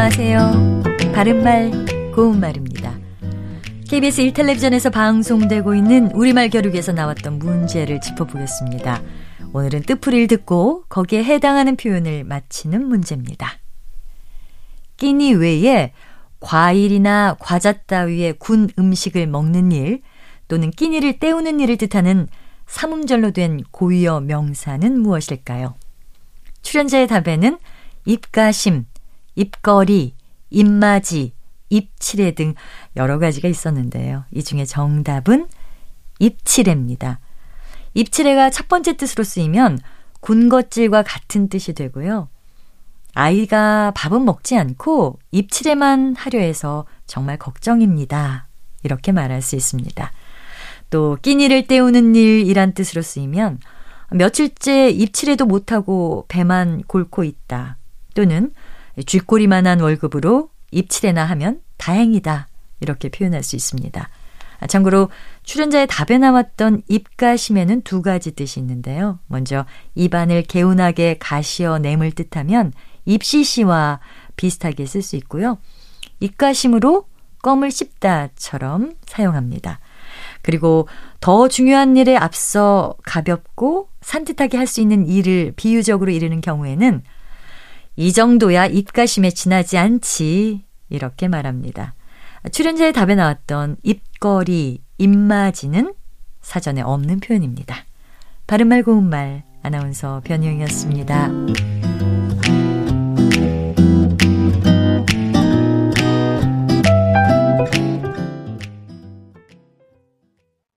안녕하세요. 바른말, 고운말입니다. KBS 1텔레비전에서 방송되고 있는 우리말 겨루기에서 나왔던 문제를 짚어보겠습니다. 오늘은 뜻풀이를 듣고 거기에 해당하는 표현을 맞히는 문제입니다. 끼니 외에 과일이나 과자 따위의 군 음식을 먹는 일 또는 끼니를 때우는 일을 뜻하는 삼음절로 된 고유어 명사는 무엇일까요? 출연자의 답에는 입가심, 입거리, 입맞이, 입치레 등 여러 가지가 있었는데요. 이 중에 정답은 입치레입니다. 입치레가 첫 번째 뜻으로 쓰이면 군것질과 같은 뜻이 되고요. 아이가 밥은 먹지 않고 입치레만 하려 해서 정말 걱정입니다. 이렇게 말할 수 있습니다. 또 끼니를 때우는 일이란 뜻으로 쓰이면 며칠째 입치레도 못하고 배만 골고 있다. 또는 쥐꼬리만한 월급으로 입치레나 하면 다행이다. 이렇게 표현할 수 있습니다. 아, 참고로 출연자의 답에 나왔던 입가심에는 두 가지 뜻이 있는데요. 먼저 입안을 개운하게 가시어 nem을 뜻하면 입시시와 비슷하게 쓸 수 있고요. 입가심으로 껌을 씹다처럼 사용합니다. 그리고 더 중요한 일에 앞서 가볍고 산뜻하게 할 수 있는 일을 비유적으로 이르는 경우에는 이 정도야 입가심에 지나지 않지 이렇게 말합니다. 출연자의 답에 나왔던 입거리, 입맞이는 사전에 없는 표현입니다. 바른말 고운말 아나운서 변희영이었습니다.